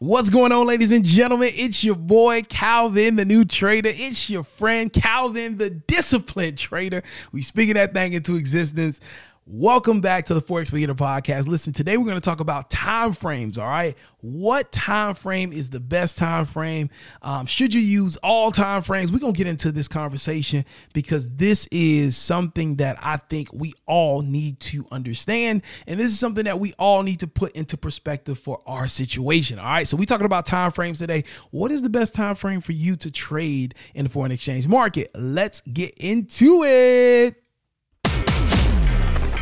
What's going on, ladies and gentlemen? It's your boy Calvin, the new trader. It's your friend Calvin, the disciplined trader. We speaking that thing into existence. Welcome back to the Forex Beginner Podcast. Listen, today we're going to talk about time frames. All right, what time frame is the best time frame? Um, should you use all time frames? We're going to get into this conversation because this is something that I think we all need to understand, and this is something that we all need to put into perspective for our situation. All right, so we're talking about time frames today. What is the best time frame for you to trade in the foreign exchange market? Let's get into it.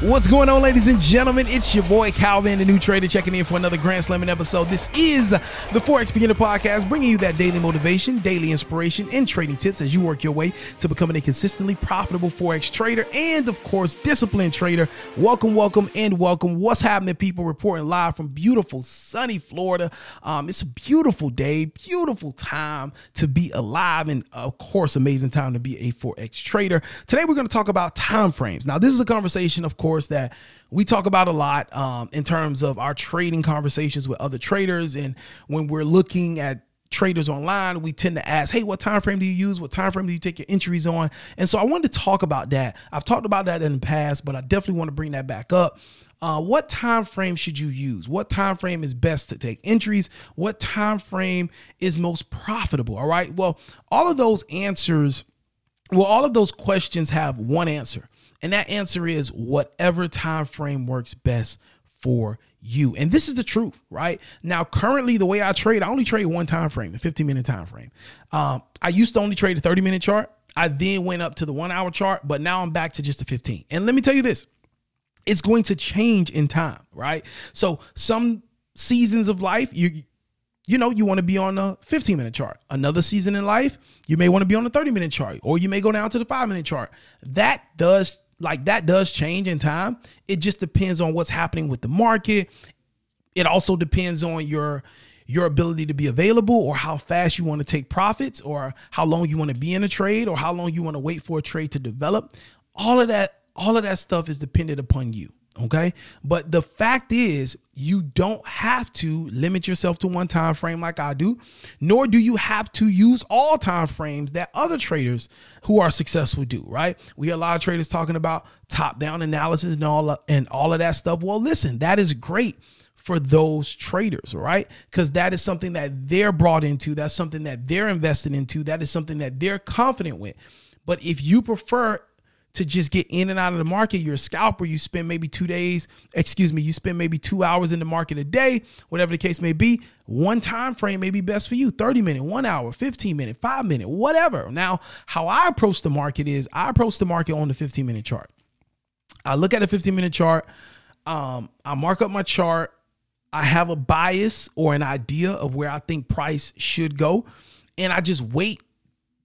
What's going on, ladies and gentlemen? It's your boy Calvin, the new trader, checking in for another Grand Slamming episode. This is the Forex Beginner Podcast, bringing you that daily motivation, daily inspiration, and trading tips as you work your way to becoming a consistently profitable Forex trader and, of course, disciplined trader. Welcome, welcome, and welcome. What's happening, people? Reporting live from beautiful, sunny Florida. Um, it's a beautiful day, beautiful time to be alive, and of course, amazing time to be a Forex trader. Today, we're going to talk about time frames. Now, this is a conversation, of course course, that we talk about a lot um, in terms of our trading conversations with other traders. And when we're looking at traders online, we tend to ask, hey, what time frame do you use? What time frame do you take your entries on? And so I wanted to talk about that. I've talked about that in the past, but I definitely want to bring that back up. Uh, what time frame should you use? What time frame is best to take entries? What time frame is most profitable? All right. Well, all of those answers, well, all of those questions have one answer. And that answer is whatever time frame works best for you. And this is the truth, right? Now, currently, the way I trade, I only trade one time frame, the 15 minute time frame. Um, I used to only trade a 30 minute chart. I then went up to the one hour chart, but now I'm back to just a 15. And let me tell you this it's going to change in time, right? So, some seasons of life, you you know, you want to be on a 15 minute chart. Another season in life, you may want to be on a 30 minute chart, or you may go down to the five minute chart. That does like that does change in time. It just depends on what's happening with the market. It also depends on your your ability to be available or how fast you want to take profits or how long you want to be in a trade or how long you want to wait for a trade to develop. All of that all of that stuff is dependent upon you. Okay. But the fact is, you don't have to limit yourself to one time frame like I do, nor do you have to use all time frames that other traders who are successful do, right? We hear a lot of traders talking about top down analysis and all, of, and all of that stuff. Well, listen, that is great for those traders, right? Because that is something that they're brought into, that's something that they're invested into, that is something that they're confident with. But if you prefer to just get in and out of the market. You're a scalper. You spend maybe two days, excuse me, you spend maybe two hours in the market a day, whatever the case may be. One time frame may be best for you 30 minute, one hour, 15 minute, five minute, whatever. Now, how I approach the market is I approach the market on the 15 minute chart. I look at a 15 minute chart. Um, I mark up my chart. I have a bias or an idea of where I think price should go. And I just wait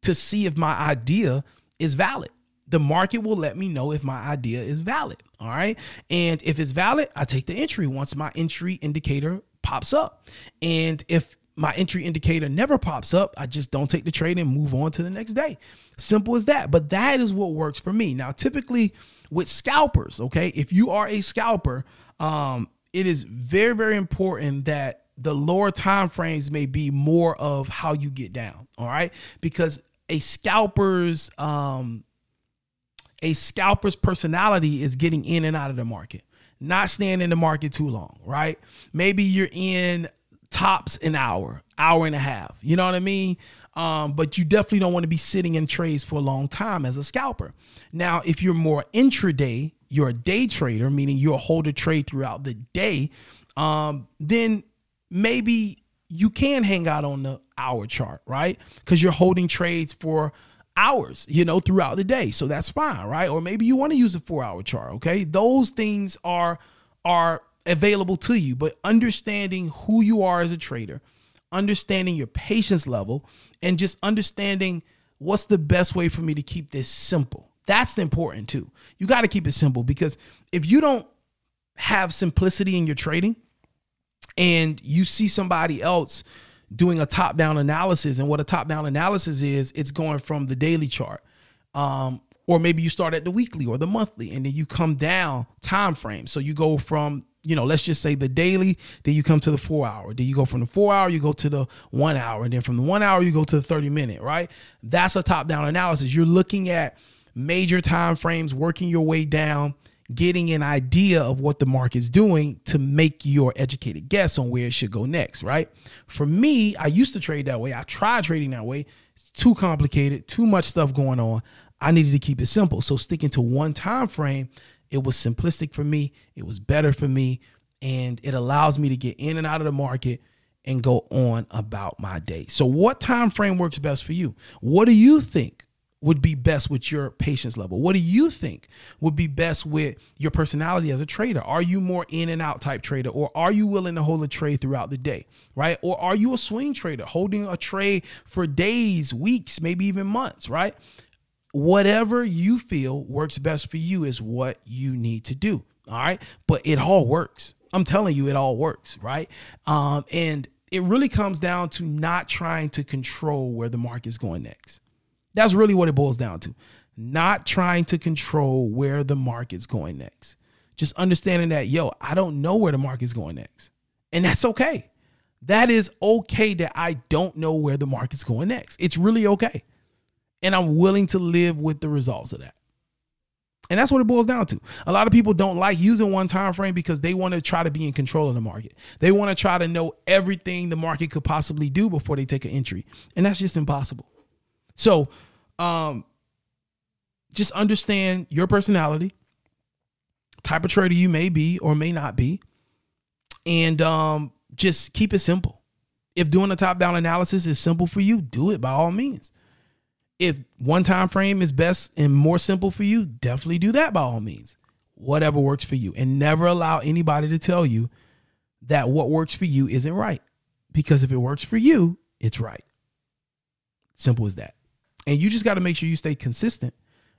to see if my idea is valid the market will let me know if my idea is valid. All right. And if it's valid, I take the entry once my entry indicator pops up. And if my entry indicator never pops up, I just don't take the trade and move on to the next day. Simple as that. But that is what works for me. Now, typically with scalpers, okay, if you are a scalper, um, it is very, very important that the lower time frames may be more of how you get down. All right. Because a scalper's um a scalper's personality is getting in and out of the market, not staying in the market too long, right? Maybe you're in tops an hour, hour and a half. You know what I mean? Um, but you definitely don't want to be sitting in trades for a long time as a scalper. Now, if you're more intraday, you're a day trader, meaning you'll hold a trade throughout the day, um, then maybe you can hang out on the hour chart, right? Because you're holding trades for hours, you know, throughout the day. So that's fine, right? Or maybe you want to use a four hour chart. Okay. Those things are are available to you, but understanding who you are as a trader, understanding your patience level, and just understanding what's the best way for me to keep this simple. That's important too. You got to keep it simple because if you don't have simplicity in your trading and you see somebody else doing a top down analysis. And what a top down analysis is, it's going from the daily chart. Um, or maybe you start at the weekly or the monthly and then you come down time frame. So you go from, you know, let's just say the daily, then you come to the four hour. Then you go from the four hour, you go to the one hour. And then from the one hour, you go to the 30 minute, right? That's a top down analysis. You're looking at major time frames, working your way down getting an idea of what the market's doing to make your educated guess on where it should go next, right? For me, I used to trade that way. I tried trading that way. It's too complicated, too much stuff going on. I needed to keep it simple. So sticking to one time frame, it was simplistic for me. It was better for me and it allows me to get in and out of the market and go on about my day. So what time frame works best for you? What do you think would be best with your patience level? What do you think would be best with your personality as a trader? Are you more in and out type trader or are you willing to hold a trade throughout the day, right? Or are you a swing trader holding a trade for days, weeks, maybe even months, right? Whatever you feel works best for you is what you need to do, all right? But it all works. I'm telling you, it all works, right? Um, and it really comes down to not trying to control where the market is going next that's really what it boils down to. Not trying to control where the market's going next. Just understanding that, yo, I don't know where the market's going next. And that's okay. That is okay that I don't know where the market's going next. It's really okay. And I'm willing to live with the results of that. And that's what it boils down to. A lot of people don't like using one time frame because they want to try to be in control of the market. They want to try to know everything the market could possibly do before they take an entry. And that's just impossible. So, um, just understand your personality, type of trader you may be or may not be, and um, just keep it simple. If doing a top down analysis is simple for you, do it by all means. If one time frame is best and more simple for you, definitely do that by all means. Whatever works for you. And never allow anybody to tell you that what works for you isn't right. Because if it works for you, it's right. Simple as that. And you just got to make sure you stay consistent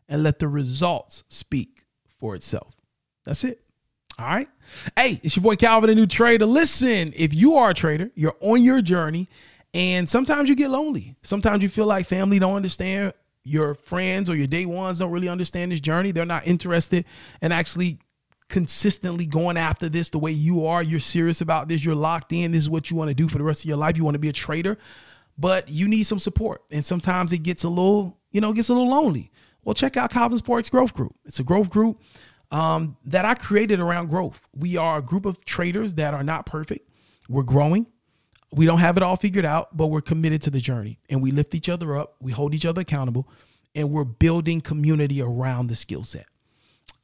and let the results speak for itself. That's it. All right. Hey, it's your boy Calvin, a new trader. Listen, if you are a trader, you're on your journey, and sometimes you get lonely. Sometimes you feel like family don't understand. Your friends or your day ones don't really understand this journey. They're not interested in actually consistently going after this the way you are. You're serious about this. You're locked in. This is what you want to do for the rest of your life. You want to be a trader but you need some support. And sometimes it gets a little, you know, gets a little lonely. Well, check out Calvin's Forex Growth Group. It's a growth group um, that I created around growth. We are a group of traders that are not perfect. We're growing. We don't have it all figured out, but we're committed to the journey and we lift each other up. We hold each other accountable and we're building community around the skill set.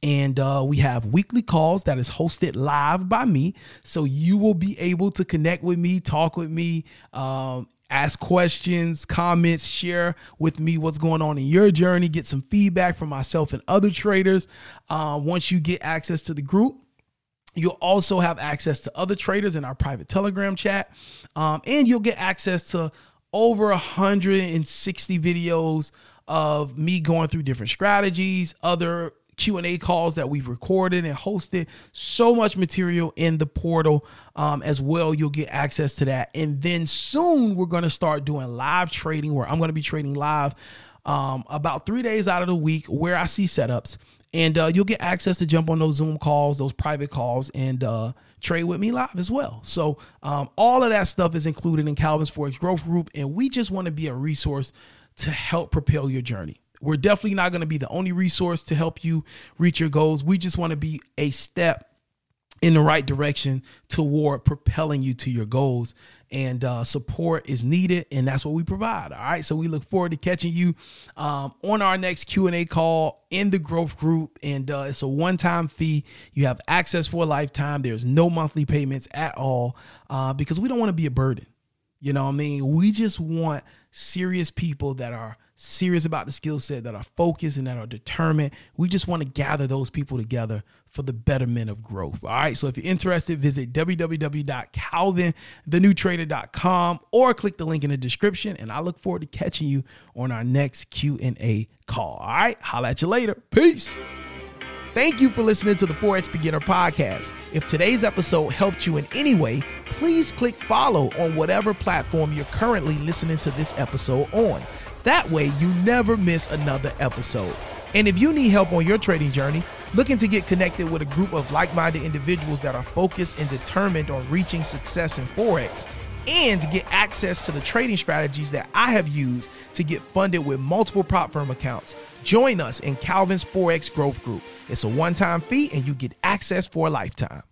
And uh, we have weekly calls that is hosted live by me. So you will be able to connect with me, talk with me, um, ask questions, comments, share with me what's going on in your journey, get some feedback from myself and other traders. Uh, once you get access to the group, You'll also have access to other traders in our private Telegram chat, um, and you'll get access to over 160 videos of me going through different strategies, other Q&A calls that we've recorded and hosted. So much material in the portal um, as well. You'll get access to that. And then soon we're going to start doing live trading where I'm going to be trading live um, about three days out of the week where I see setups. And uh, you'll get access to jump on those Zoom calls, those private calls, and uh, trade with me live as well. So um, all of that stuff is included in Calvin's Forex Growth Group, and we just want to be a resource to help propel your journey. We're definitely not going to be the only resource to help you reach your goals. We just want to be a step in the right direction toward propelling you to your goals. And uh, support is needed and that's what we provide all right? So we look forward to catching you um, on our next q&a call in the growth group. And uh, it's a one-time fee. You have access for a lifetime. There's no monthly payments at all uh, because we don't want to be a burden. You know what i mean? We just want serious people that are serious about the skill set, that are focused and that are determined. We just want to gather those people together for the betterment of growth. All right. So if you're interested, visit www.calvinthenewtrader.com or click the link in the description. And I look forward to catching you on our next Q&A call. All right. Holla at you later. Peace. Thank you for listening to the Forex Beginner Podcast. If today's episode helped you in any way, please click follow on whatever platform you're currently listening to this episode on. That way, you never miss another episode. And if you need help on your trading journey, looking to get connected with a group of like minded individuals that are focused and determined on reaching success in Forex, and get access to the trading strategies that I have used to get funded with multiple prop firm accounts, join us in Calvin's Forex Growth Group. It's a one time fee and you get access for a lifetime.